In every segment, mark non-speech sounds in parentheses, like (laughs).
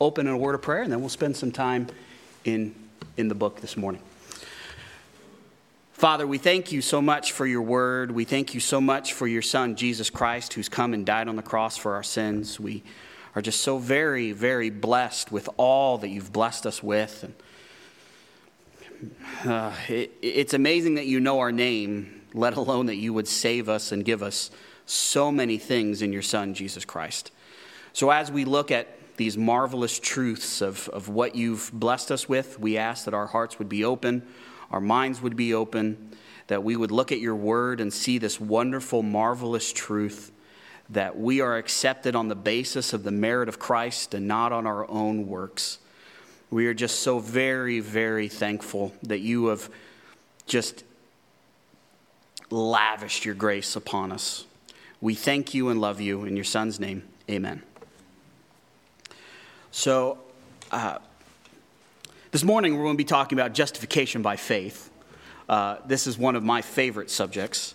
open in a word of prayer, and then we'll spend some time in, in the book this morning. Father, we thank you so much for your word. We thank you so much for your son, Jesus Christ, who's come and died on the cross for our sins. We are just so very, very blessed with all that you've blessed us with. And, uh, it, it's amazing that you know our name, let alone that you would save us and give us so many things in your Son, Jesus Christ. So as we look at these marvelous truths of, of what you've blessed us with, we ask that our hearts would be open our minds would be open, that we would look at your word and see this wonderful, marvelous truth that we are accepted on the basis of the merit of Christ and not on our own works. We are just so very, very thankful that you have just lavished your grace upon us. We thank you and love you in your Son's name. Amen. So, uh, this morning, we're going to be talking about justification by faith. Uh, this is one of my favorite subjects.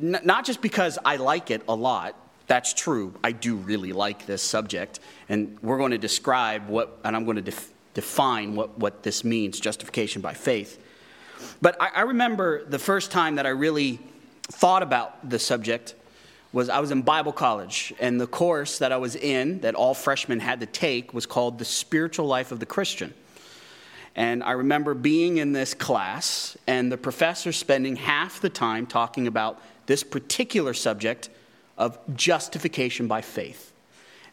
N- not just because I like it a lot, that's true. I do really like this subject. And we're going to describe what, and I'm going to def- define what, what this means justification by faith. But I, I remember the first time that I really thought about the subject was I was in Bible college, and the course that I was in that all freshmen had to take was called The Spiritual Life of the Christian. And I remember being in this class and the professor spending half the time talking about this particular subject of justification by faith.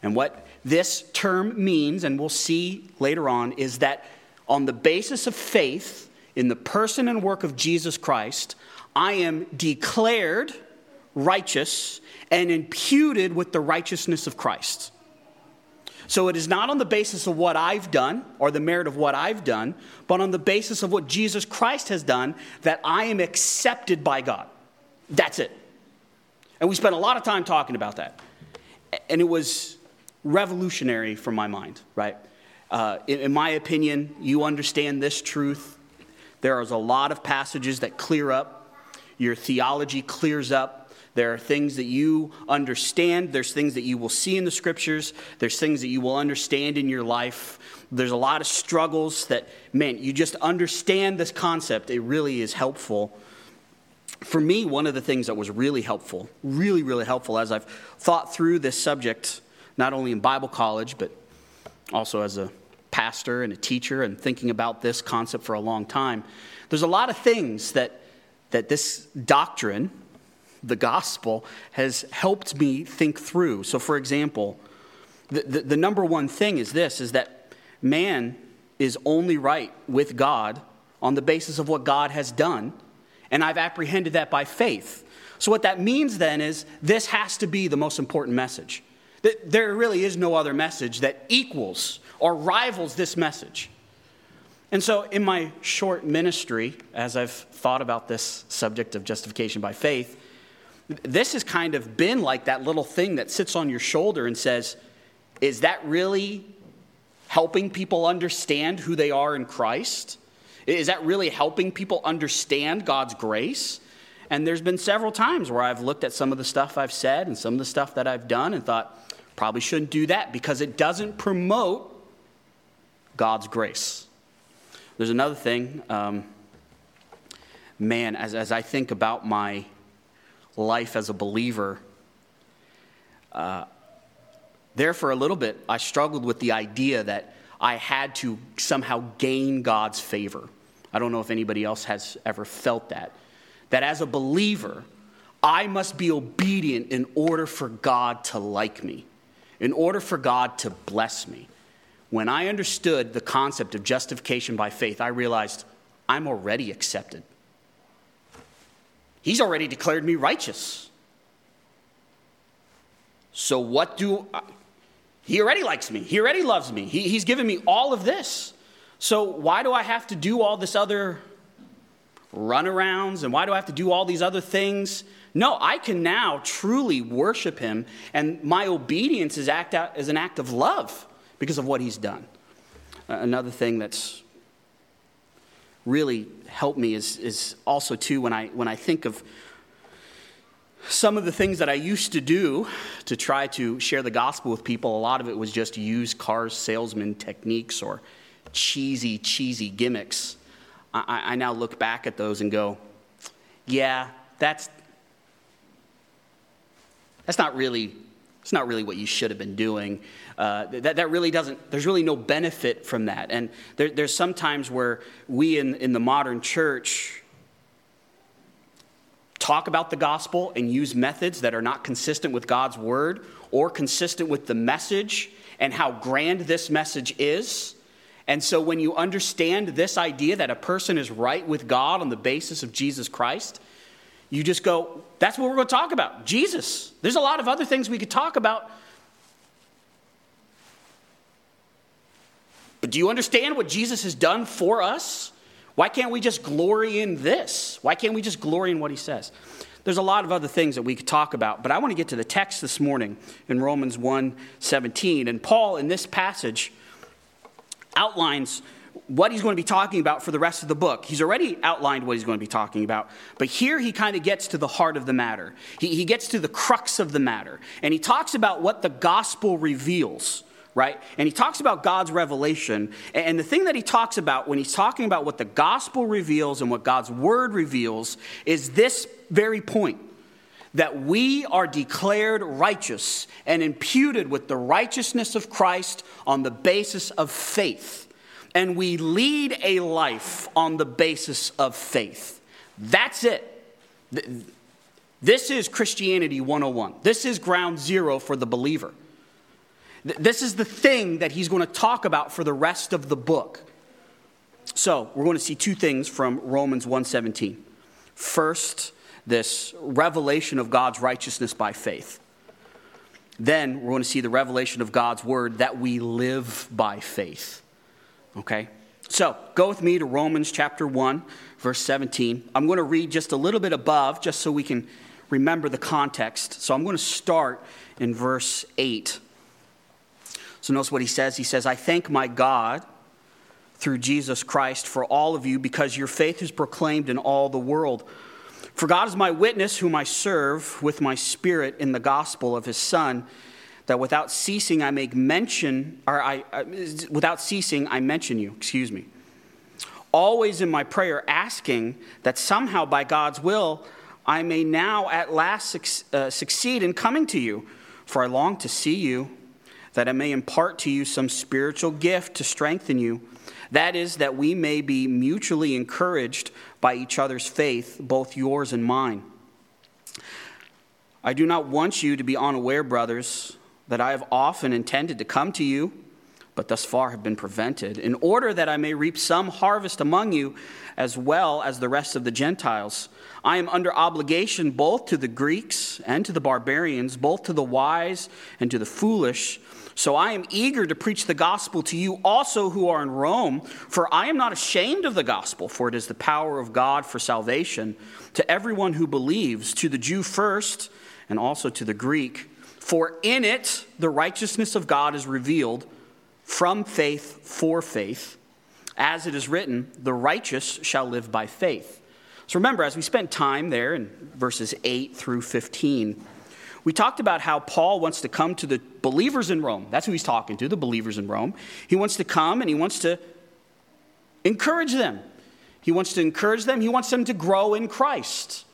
And what this term means, and we'll see later on, is that on the basis of faith in the person and work of Jesus Christ, I am declared righteous and imputed with the righteousness of Christ. So it is not on the basis of what I've done or the merit of what I've done, but on the basis of what Jesus Christ has done that I am accepted by God. That's it. And we spent a lot of time talking about that. And it was revolutionary for my mind, right? Uh, in, in my opinion, you understand this truth. There is a lot of passages that clear up, your theology clears up there are things that you understand, there's things that you will see in the scriptures, there's things that you will understand in your life. There's a lot of struggles that, man, you just understand this concept. It really is helpful. For me, one of the things that was really helpful, really, really helpful as I've thought through this subject, not only in Bible college, but also as a pastor and a teacher and thinking about this concept for a long time, there's a lot of things that, that this doctrine, the gospel has helped me think through. So, for example, the, the, the, number one thing is this is that man is only right with God on the basis of what God has done, and I've apprehended that by faith. So, what that means then is this has to be the most important message. That there really is no other message that equals or rivals this message. And so, in my short ministry, as I've thought about this subject of justification by faith, this has kind of been like that little thing that sits on your shoulder and says, Is that really helping people understand who they are in Christ? Is that really helping people understand God's grace? And there's been several times where I've looked at some of the stuff I've said and some of the stuff that I've done and thought, probably shouldn't do that because it doesn't promote God's grace. There's another thing, um, man, as, as I think about my life as a believer, uh, there for a little bit, I struggled with the idea that I had to somehow gain God's favor. I don't know if anybody else has ever felt that. That as a believer, I must be obedient in order for God to like me, in order for God to bless me. When I understood the concept of justification by faith, I realized I'm already accepted. He's already declared me righteous. So, what do I, he already likes me? He already loves me. He, he's given me all of this. So, why do I have to do all this other runarounds and why do I have to do all these other things? No, I can now truly worship him, and my obedience is, act out, is an act of love because of what he's done. Another thing that's really helped me is, is also too when I when I think of some of the things that I used to do to try to share the gospel with people, a lot of it was just used car salesman techniques or cheesy, cheesy gimmicks. I, I now look back at those and go, yeah, that's, that's not really it's not really what you should have been doing. Uh, that, that really doesn't, there's really no benefit from that. And there, there's some times where we in, in the modern church talk about the gospel and use methods that are not consistent with God's word or consistent with the message and how grand this message is. And so when you understand this idea that a person is right with God on the basis of Jesus Christ, you just go, that's what we're going to talk about Jesus. There's a lot of other things we could talk about. But do you understand what Jesus has done for us? Why can't we just glory in this? Why can't we just glory in what he says? There's a lot of other things that we could talk about, but I want to get to the text this morning in Romans 1 17. And Paul, in this passage, outlines what he's going to be talking about for the rest of the book. He's already outlined what he's going to be talking about, but here he kind of gets to the heart of the matter. He, he gets to the crux of the matter, and he talks about what the gospel reveals right? And he talks about God's revelation. And the thing that he talks about when he's talking about what the gospel reveals and what God's word reveals is this very point that we are declared righteous and imputed with the righteousness of Christ on the basis of faith and we lead a life on the basis of faith. That's it. This is Christianity 101. This is ground zero for the believer. This is the thing that he's going to talk about for the rest of the book. So, we're going to see two things from Romans 1:17. First, this revelation of God's righteousness by faith. Then, we're going to see the revelation of God's word that we live by faith. Okay? So, go with me to Romans chapter 1, verse 17. I'm going to read just a little bit above, just so we can remember the context. So, I'm going to start in verse 8. So, notice what he says. He says, I thank my God through Jesus Christ for all of you because your faith is proclaimed in all the world. For God is my witness, whom I serve with my spirit in the gospel of his Son that without ceasing I make mention, or I, I, without ceasing I mention you, excuse me. Always in my prayer asking that somehow by God's will I may now at last uh, succeed in coming to you, for I long to see you, that I may impart to you some spiritual gift to strengthen you. That is, that we may be mutually encouraged by each other's faith, both yours and mine. I do not want you to be unaware, brothers that I have often intended to come to you, but thus far have been prevented, in order that I may reap some harvest among you as well as the rest of the Gentiles. I am under obligation both to the Greeks and to the barbarians, both to the wise and to the foolish. So I am eager to preach the gospel to you also who are in Rome, for I am not ashamed of the gospel, for it is the power of God for salvation to everyone who believes, to the Jew first, and also to the Greek. For in it the righteousness of God is revealed from faith for faith. As it is written, the righteous shall live by faith. So remember, as we spent time there in verses 8 through 15, we talked about how Paul wants to come to the believers in Rome. That's who he's talking to, the believers in Rome. He wants to come and he wants to encourage them. He wants to encourage them, he wants them to grow in Christ.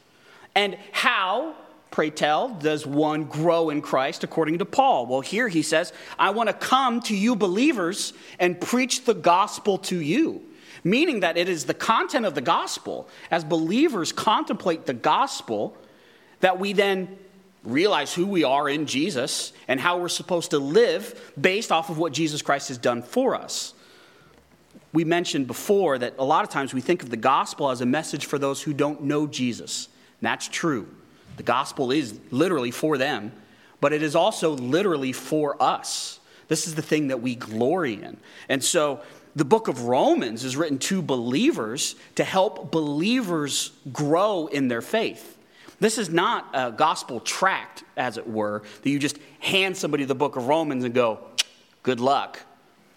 And how pray tell, does one grow in Christ according to Paul? Well, here he says, I want to come to you believers and preach the gospel to you. Meaning that it is the content of the gospel, as believers contemplate the gospel, that we then realize who we are in Jesus and how we're supposed to live based off of what Jesus Christ has done for us. We mentioned before that a lot of times we think of the gospel as a message for those who don't know Jesus. And that's true. The gospel is literally for them, but it is also literally for us. This is the thing that we glory in. And so the book of Romans is written to believers to help believers grow in their faith. This is not a gospel tract, as it were, that you just hand somebody the book of Romans and go, good luck.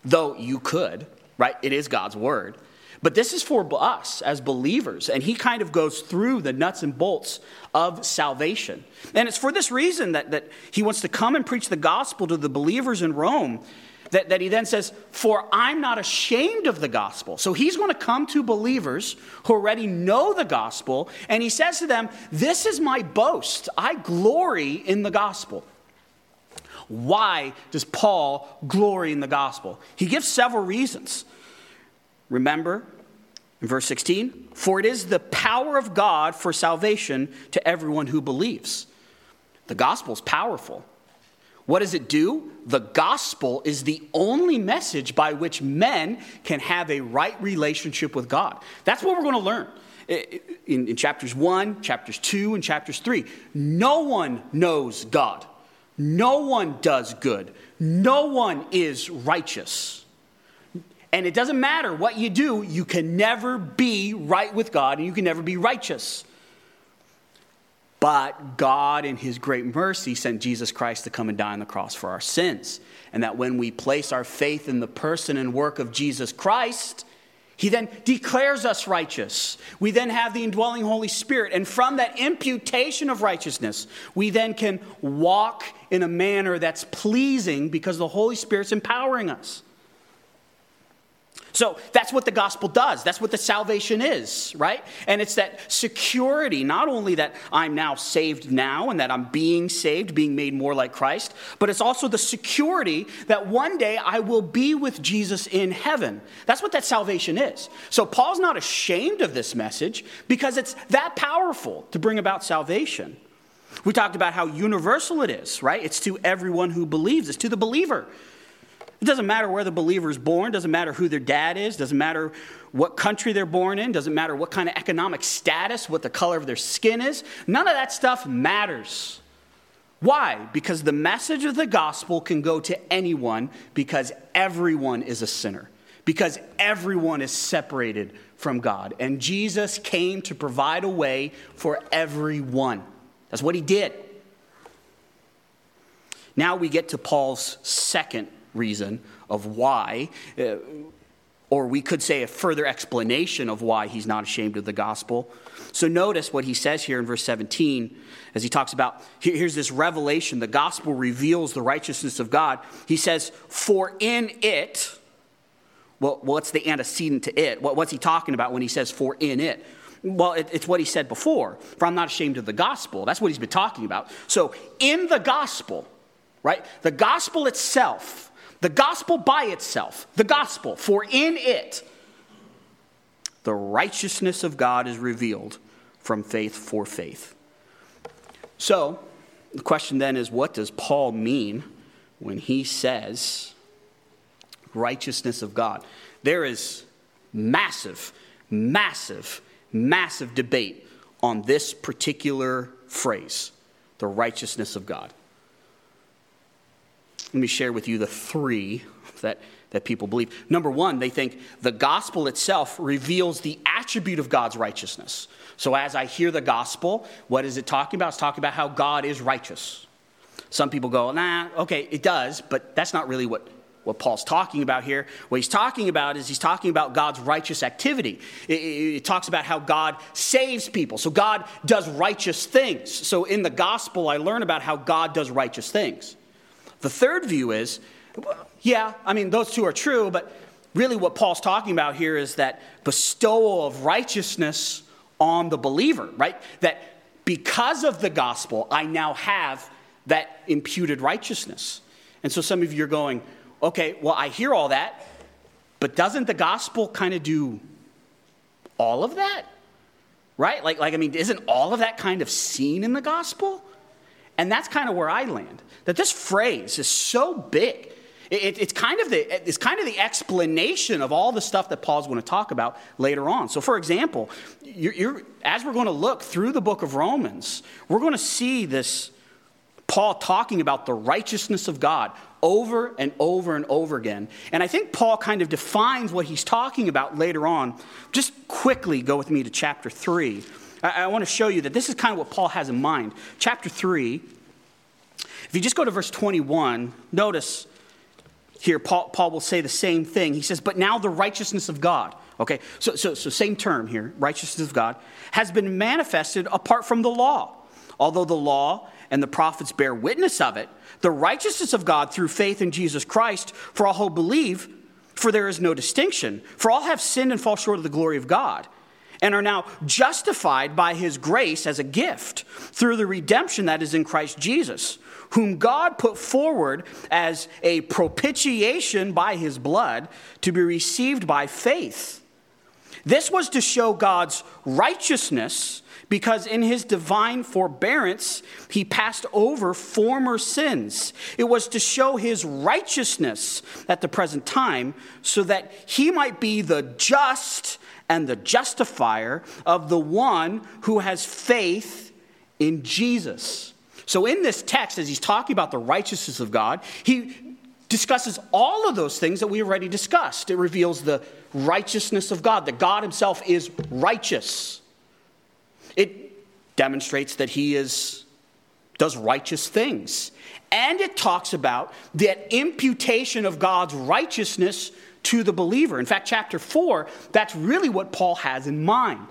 Though you could, right? It is God's word. But this is for us as believers, and he kind of goes through the nuts and bolts of salvation. And it's for this reason that, that he wants to come and preach the gospel to the believers in Rome that, that he then says, For I'm not ashamed of the gospel. So he's going to come to believers who already know the gospel, and he says to them, This is my boast. I glory in the gospel. Why does Paul glory in the gospel? He gives several reasons. Remember, in verse 16, for it is the power of God for salvation to everyone who believes. The gospel is powerful. What does it do? The gospel is the only message by which men can have a right relationship with God. That's what we're going to learn in, in, chapters 1, chapters 2, and chapters 3. No one knows God, no one does good, no one is righteous. And it doesn't matter what you do, you can never be right with God and you can never be righteous. But God, in His great mercy, sent Jesus Christ to come and die on the cross for our sins. And that when we place our faith in the person and work of Jesus Christ, He then declares us righteous. We then have the indwelling Holy Spirit. And from that imputation of righteousness, we then can walk in a manner that's pleasing because the Holy Spirit's empowering us. So that's what the gospel does. That's what the salvation is, right? And it's that security, not only that I'm now saved now and that I'm being saved, being made more like Christ, but it's also the security that one day I will be with Jesus in heaven. That's what that salvation is. So Paul's not ashamed of this message because it's that powerful to bring about salvation. We talked about how universal it is, right? It's to everyone who believes, it's to the believer. It doesn't matter where the believer is born, doesn't matter who their dad is, doesn't matter what country they're born in, doesn't matter what kind of economic status, what the color of their skin is. None of that stuff matters. Why? Because the message of the gospel can go to anyone because everyone is a sinner, because everyone is separated from God. And Jesus came to provide a way for everyone. That's what he did. Now we get to Paul's second reason of why, uh, or we could say a further explanation of why he's not ashamed of the gospel. So notice what he says here in verse 17 as he talks about here's this revelation the gospel reveals the righteousness of God. He says, For in it, well, what's the antecedent to it? What's he talking about when he says, For in it? Well, it's what he said before. For I'm not ashamed of the gospel. That's what he's been talking about. So, in the gospel, right? The gospel itself the gospel by itself, the gospel, for in it, the righteousness of God is revealed from faith for faith. So, the question then is what does Paul mean when he says righteousness of God? There is massive, massive, massive debate on this particular phrase, the righteousness of God. Let me share with you the three that, that people believe. Number one, they think the gospel itself reveals the attribute of God's righteousness. So as I hear the gospel, what is it talking about? It's talking about how God is righteous. Some people go, nah, okay, it does, but that's not really what, what Paul's talking about here. What he's talking about is he's talking about God's righteous activity. It, it, it, talks about how God saves people. So God does righteous things. So in the gospel, I learn about how God does righteous things. The third view is yeah, I mean, those two are true, but really what Paul's talking about here is that bestowal of righteousness on the believer, right? That because of the gospel, I now have that imputed righteousness. And so some of you are going, okay, well, I hear all that, but doesn't the gospel kind of do all of that? Right? Like, like, I mean, isn't all of that kind of seen in the gospel? And that's kind of where I land. That this phrase is so big. It, it's, kind of the, it's kind of the explanation of all the stuff that Paul's going to talk about later on. So, for example, you're, you're, as we're going to look through the book of Romans, we're going to see this Paul talking about the righteousness of God over and over and over again. And I think Paul kind of defines what he's talking about later on. Just quickly go with me to chapter 3. I, I want to show you that this is kind of what Paul has in mind. Chapter 3, if you just go to verse 21, notice here, Paul, Paul will say the same thing. He says, But now the righteousness of God, okay, so, so, so same term here, righteousness of God, has been manifested apart from the law. Although the law and the prophets bear witness of it, the righteousness of God through faith in Jesus Christ for all who believe, for there is no distinction. For all have sinned and fall short of the glory of God, and are now justified by his grace as a gift through the redemption that is in Christ Jesus whom God put forward as a propitiation by his blood to be received by faith. This was to show God's righteousness because in his divine forbearance he passed over former sins. It was to show his righteousness at the present time so that he might be the just and the justifier of the one who has faith in Jesus. So, in this text, as he's talking about the righteousness of God, he discusses all of those things that we already discussed. It reveals the righteousness of God, that God himself is righteous. It demonstrates that he is does righteous things. And it talks about that imputation of God's righteousness to the believer. In fact, chapter 4, that's really what Paul has in mind.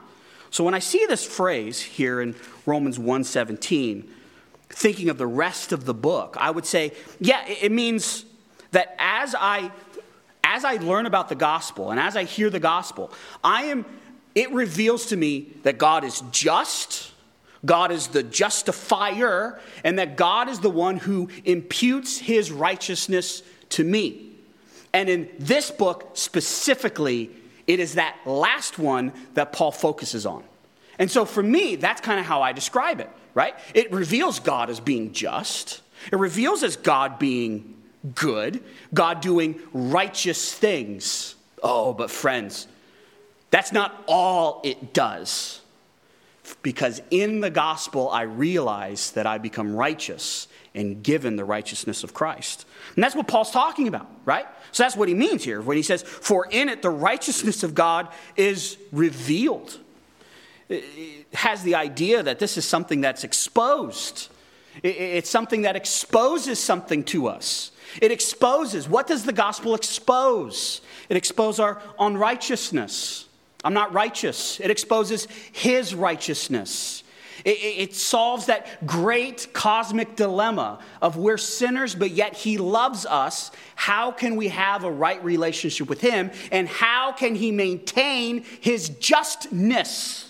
So when I see this phrase here in Romans 1:17, thinking of the rest of the book, I would say, yeah, it means that as I as I learn about the gospel and as I hear the gospel, I am it reveals to me that God is just, God is the justifier, and that God is the one who imputes his righteousness to me. And in this book specifically, it is that last one that Paul focuses on. And so for me, that's kind of how I describe it right? It reveals God as being just, it reveals as God being good, God doing righteous things. Oh, but friends, that's not all it does. Because in the gospel, I realize that I become righteous and given the righteousness of Christ. And that's what Paul's talking about, right? So that's what he means here when he says, For in it the righteousness of God is revealed has the idea that this is something that's exposed. It's something that exposes something to us. It exposes. What does the gospel expose? It exposes our unrighteousness. I'm not righteous. It exposes his righteousness. It, it, solves that great cosmic dilemma of we're sinners, but yet he loves us. How can we have a right relationship with him? And how can he maintain his justness?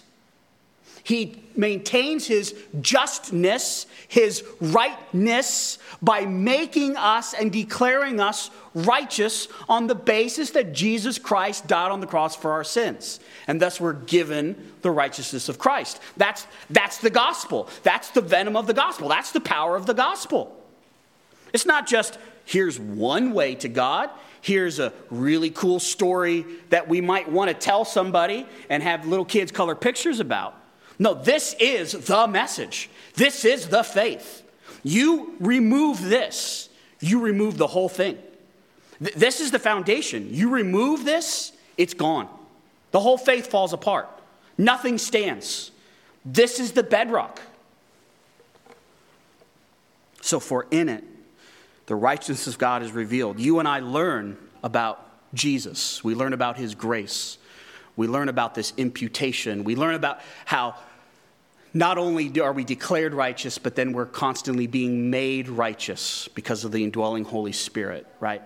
He maintains his justness, his rightness, by making us and declaring us righteous on the basis that Jesus Christ died on the cross for our sins. And thus we're given the righteousness of Christ. That's, that's the gospel. That's the venom of the gospel. That's the power of the gospel. It's not just here's one way to God. Here's a really cool story that we might want to tell somebody and have little kids color pictures about. No, this is the message. This is the faith. You remove this, you remove the whole thing. Th- this is the foundation. You remove this, it's gone. The whole faith falls apart. Nothing stands. This is the bedrock. So, for in it, the righteousness of God is revealed. You and I learn about Jesus, we learn about his grace. We learn about this imputation. We learn about how not only are we declared righteous, but then we're constantly being made righteous because of the indwelling Holy Spirit, right?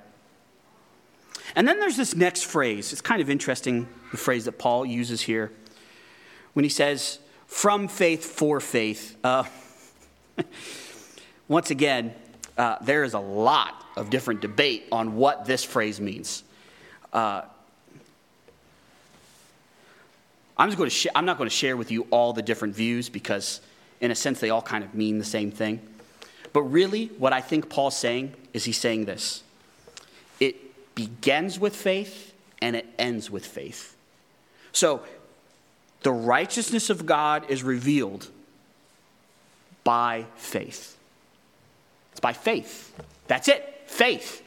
And then there's this next phrase. It's kind of interesting, the phrase that Paul uses here when he says, from faith for faith. Uh, (laughs) once again, uh, there is a lot of different debate on what this phrase means. Uh, I'm, just going to sh- I'm not going to share with you all the different views because, in a sense, they all kind of mean the same thing. But really, what I think Paul's saying is he's saying this it begins with faith and it ends with faith. So, the righteousness of God is revealed by faith. It's by faith. That's it. Faith.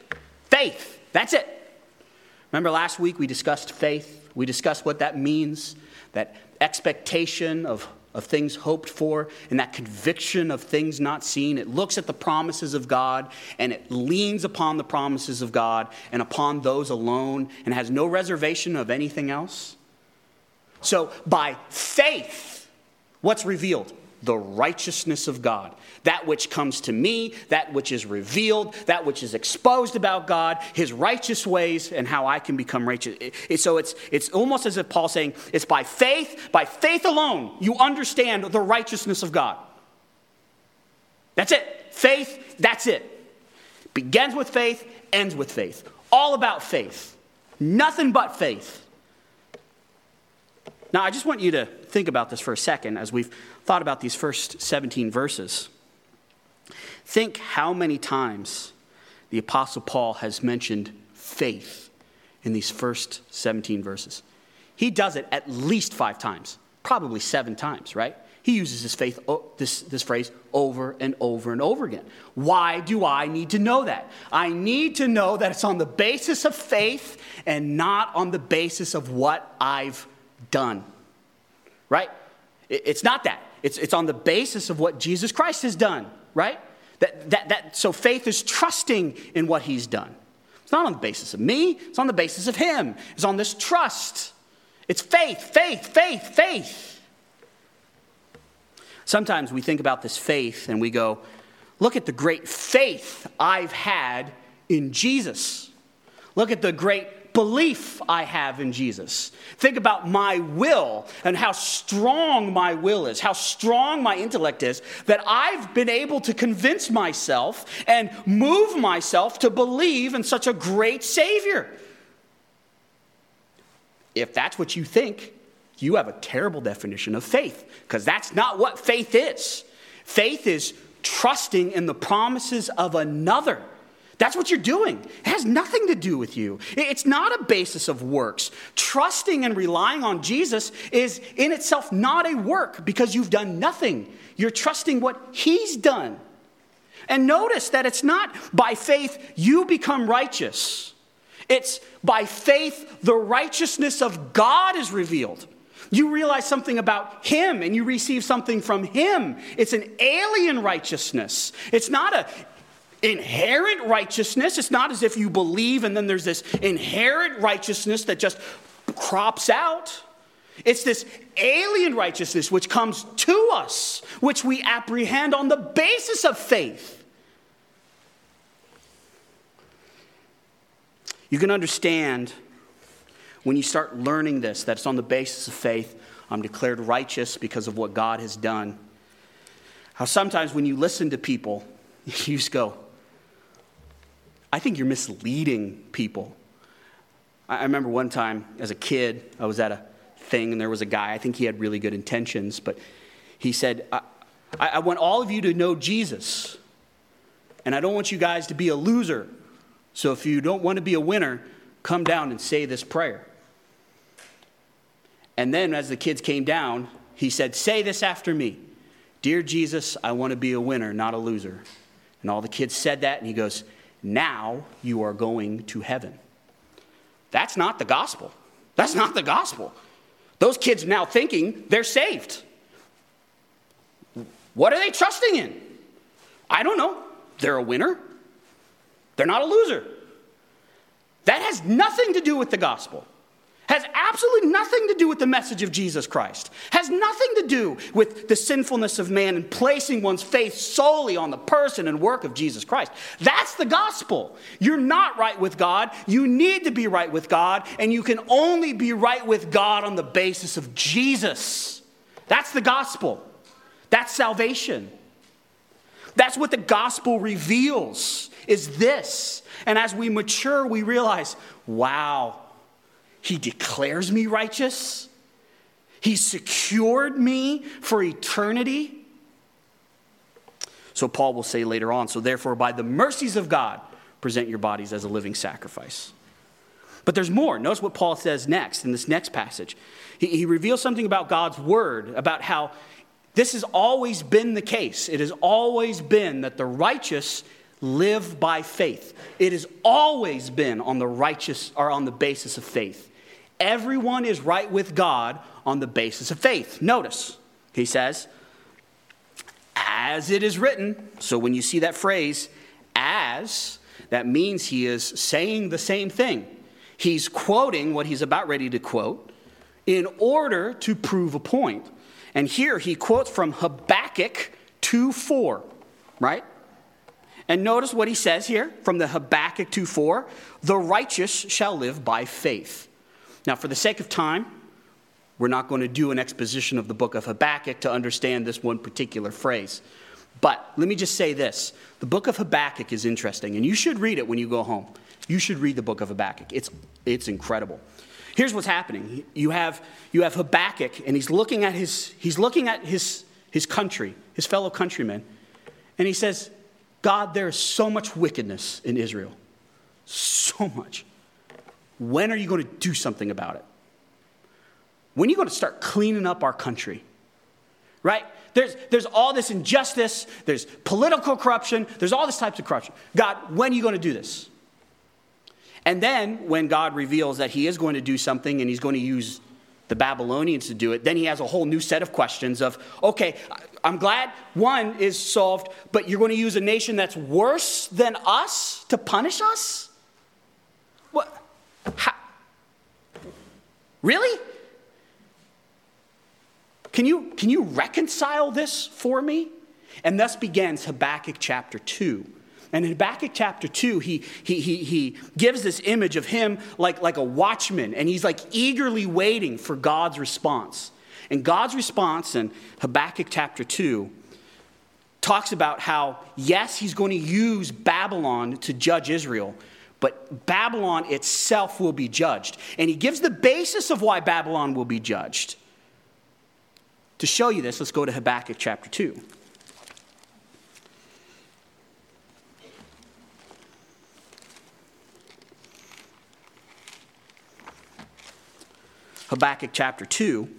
Faith. That's it. Remember last week we discussed faith? We discussed what that means that expectation of of things hoped for and that conviction of things not seen. It looks at the promises of God and it leans upon the promises of God and upon those alone and has no reservation of anything else. So, by faith, what's revealed? The righteousness of God that which comes to me, that which is revealed, that which is exposed about God, his righteous ways, and how I can become righteous. so it's, it's almost as if Paul's saying, it's by faith, by faith alone, you understand the righteousness of God. That's it. Faith, that's it. Begins with faith, ends with faith. All about faith. Nothing but faith. Now, I just want you to think about this for a second as we've thought about these first 17 verses. Think how many times the Apostle Paul has mentioned faith in these first 17 verses. He does it at least five times, probably seven times, right? He uses this, faith, this, this phrase over and over and over again. Why do I need to know that? I need to know that it's on the basis of faith and not on the basis of what I've done, right? It's not that. It's, it's on the basis of what Jesus Christ has done, right? That, that, that, so faith is trusting in what he's done. It's not on the basis of me, it's on the basis of him. It's on this trust. It's faith, faith, faith, faith. Sometimes we think about this faith and we go, look at the great faith I've had in Jesus. Look at the great belief I have in Jesus. Think about my will and how strong my will is, how strong my intellect is, that I've been able to convince myself and move myself to believe in such a great Savior. If that's what you think, you have a terrible definition of faith, because that's not what faith is. Faith is trusting in the promises of another that's what you're doing. It has nothing to do with you. It's not a basis of works. Trusting and relying on Jesus is in itself not a work because you've done nothing. You're trusting what He's done. And notice that it's not by faith you become righteous, it's by faith the righteousness of God is revealed. You realize something about Him and you receive something from Him. It's an alien righteousness. It's not a inherent righteousness. It's not as if you believe and then there's this inherent righteousness that just crops out. It's this alien righteousness which comes to us, which we apprehend on the basis of faith. You can understand when you start learning this that it's on the basis of faith. I'm declared righteous because of what God has done. How sometimes when you listen to people, (laughs) you just go, I think you're misleading people. I remember one time as a kid, I was at a thing and there was a guy, I think he had really good intentions, but he said, I, I want all of you to know Jesus, and I don't want you guys to be a loser. So if you don't want to be a winner, come down and say this prayer. And then as the kids came down, he said, Say this after me Dear Jesus, I want to be a winner, not a loser. And all the kids said that, and he goes, now you are going to heaven. That's not the gospel. That's not the gospel. Those kids now thinking they're saved. What are they trusting in? I don't know. They're a winner, they're not a loser. That has nothing to do with the gospel has absolutely nothing to do with the message of Jesus Christ, has nothing to do with the sinfulness of man and placing one's faith solely on the person and work of Jesus Christ. That's the gospel. You're not right with God. You need to be right with God, and you can only be right with God on the basis of Jesus. That's the gospel. That's salvation. That's what the gospel reveals is this. And as we mature, we realize, wow, he declares me righteous. He secured me for eternity. So, Paul will say later on, so therefore, by the mercies of God, present your bodies as a living sacrifice. But there's more. Notice what Paul says next in this next passage. He, he reveals something about God's word, about how this has always been the case. It has always been that the righteous live by faith. It has always been on the righteous or on the basis of faith everyone is right with God on the basis of faith. Notice, He says, as it is written. So when you see that phrase, as, that means he is saying the same thing. He's quoting what he's about ready to quote in order to prove a point. And here he quotes from Habakkuk 2 4, right? And notice what he says here from the Habakkuk 2 4 the righteous shall live by faith. Now, for the sake of time, we're not going to do an exposition of the book of Habakkuk to understand this one particular phrase. But let me just say this the book of Habakkuk is interesting, and you should read it when you go home. You should read the book of Habakkuk, it's, it's incredible. Here's what's happening you have, you have Habakkuk, and he's looking at, his, he's looking at his, his country, his fellow countrymen, and he says, God, there is so much wickedness in Israel. So much. When are you going to do something about it? When are you going to start cleaning up our country? Right? There's, there's all this injustice, there's political corruption, there's all this types of corruption. God, when are you going to do this? And then when God reveals that he is going to do something and he's going to use the Babylonians to do it, then he has a whole new set of questions of, okay, I'm glad one is solved, but you're going to use a nation that's worse than us to punish us? How? Really? Can you, can you reconcile this for me? And thus begins Habakkuk chapter 2. And in Habakkuk chapter 2, he, he, he, he gives this image of him like, like a watchman, and he's like eagerly waiting for God's response. And God's response in Habakkuk chapter 2 talks about how, yes, he's going to use Babylon to judge Israel, but Babylon itself will be judged. And he gives the basis of why Babylon will be judged. To show you this, let's go to Habakkuk chapter 2. Habakkuk chapter 2.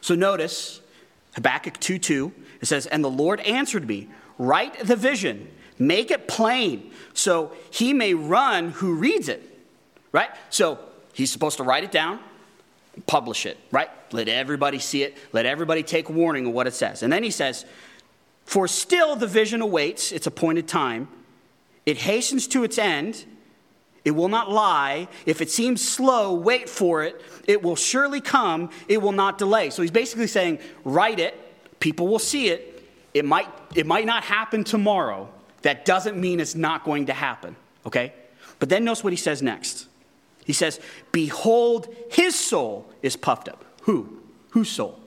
So notice Habakkuk 2 2. It says, And the Lord answered me, Write the vision, make it plain, so he may run who reads it. Right? So he's supposed to write it down, publish it, right? Let everybody see it, let everybody take warning of what it says. And then he says, For still the vision awaits its appointed time, it hastens to its end. It will not lie. If it seems slow, wait for it. It will surely come. It will not delay. So he's basically saying, write it. People will see it. It might, it might not happen tomorrow. That doesn't mean it's not going to happen, okay? But then notice what he says next. He says, Behold, his soul is puffed up. Who? Whose soul?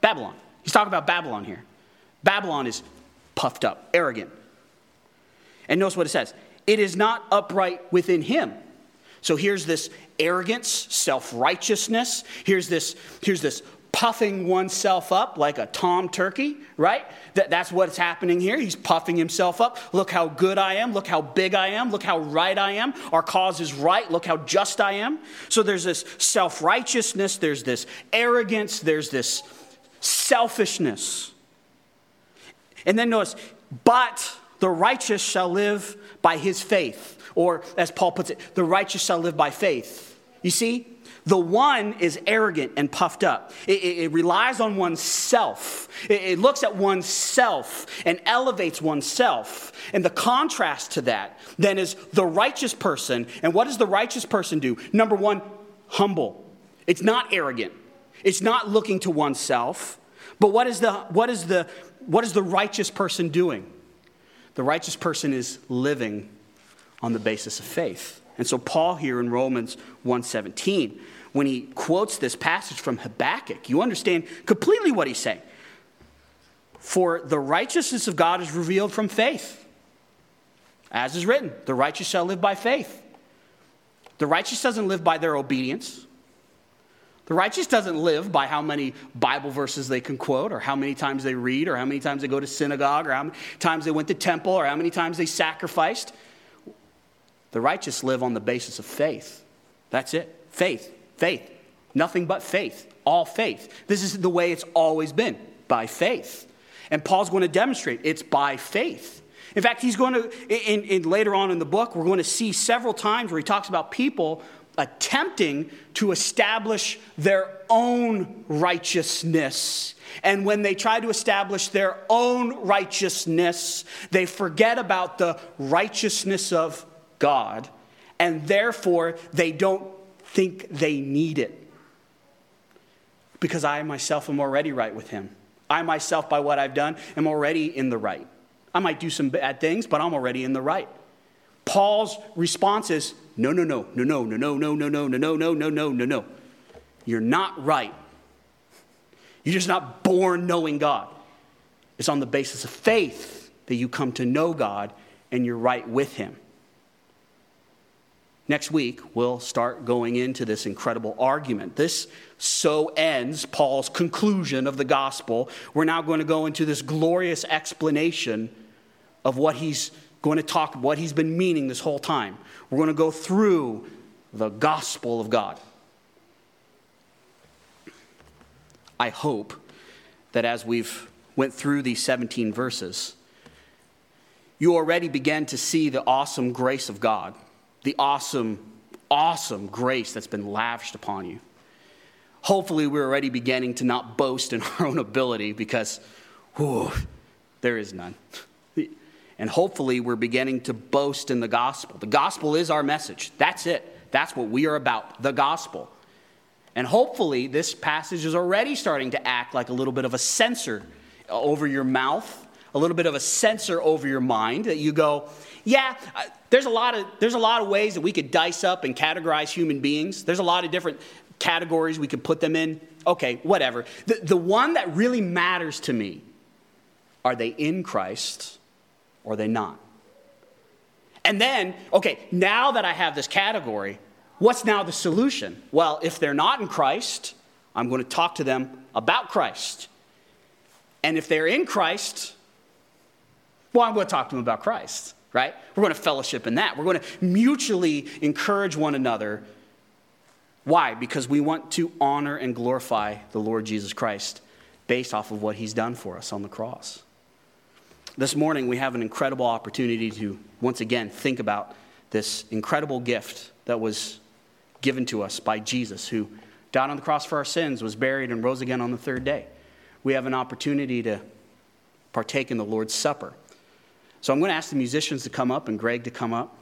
Babylon. He's talking about Babylon here. Babylon is puffed up, arrogant. And notice what it says it is not upright within him. So here's this arrogance, self righteousness. Here's this, here's this puffing oneself up like a tom turkey, right? That, that's what's happening here. He's puffing himself up. Look how good I am. Look how big I am. Look how right I am. Our cause is right. Look how just I am. So there's this self righteousness, there's this arrogance, there's this selfishness. And then notice, but the righteous shall live by his faith. Or, as Paul puts it, the righteous shall live by faith. You see? The one is arrogant and puffed up. It, it, it relies on oneself. It, it looks at oneself and elevates oneself. And the contrast to that then is the righteous person. And what does the righteous person do? Number one, humble. It's not arrogant. It's not looking to oneself. But what is the, what is the, what is the righteous person doing? The righteous person is living on the basis of faith. And so Paul here in Romans 1:17, when he quotes this passage from Habakkuk, you understand completely what he's saying. For the righteousness of God is revealed from faith. As is written, the righteous shall live by faith. The righteous doesn't live by their obedience. The righteous doesn't live by how many Bible verses they can quote, or how many times they read, or how many times they go to synagogue, or how many times they went to temple, or how many times they sacrificed. The righteous live on the basis of faith. That's it. Faith. Faith. Nothing but faith. All faith. This is the way it's always been by faith. And Paul's going to demonstrate it's by faith. In fact, he's going to, in, in, later on in the book, we're going to see several times where he talks about people attempting to establish their own righteousness. And when they try to establish their own righteousness, they forget about the righteousness of God, and therefore they don't think they need it. Because I myself am already right with Him. I myself, by what I've done, am already in the right. I might do some bad things, but I'm already in the right. Paul's response is no, no, no, no, no, no, no, no, no, no, no, no, no, no, no, no, no. You're not right. You're just not born knowing God. It's on the basis of faith that you come to know God and you're right with Him. Next week, we'll start going into this incredible argument. This so ends Paul's conclusion of the gospel. We're now going to go into this glorious explanation of what he's going to talk, what he's been meaning this whole time. We're going to go through the gospel of God. I hope that as we've went through these 17 verses, you already began to see the awesome grace of God, the awesome, awesome grace that's been lavished upon you. Hopefully, we're already beginning to not boast in (laughs) our own ability because, whew, there is none. And hopefully, we're beginning to boast in the gospel. The gospel is our message. That's it. That's what we are about the gospel. And hopefully, this passage is already starting to act like a little bit of a censor over your mouth, a little bit of a censor over your mind that you go, yeah, uh, there's a lot of there's a lot of ways that we could dice up and categorize human beings. There's a lot of different categories we could put them in. Okay, whatever. The, the one that really matters to me are they in Christ or are they not? And then, okay, now that I have this category, what's now the solution? Well, if they're not in Christ, I'm going to talk to them about Christ. And if they're in Christ, well, I'm going to talk to them about Christ, right? We're going to fellowship in that. We're going to mutually encourage one another. Why? Because we want to honor and glorify the Lord Jesus Christ based off of what he's done for us on the cross. This morning, we have an incredible opportunity to once again think about this incredible gift that was given to us by Jesus, who died on the cross for our sins, was buried, and rose again on the third day. We have an opportunity to partake in the Lord's Supper. So I'm going to ask the musicians to come up and Greg to come up.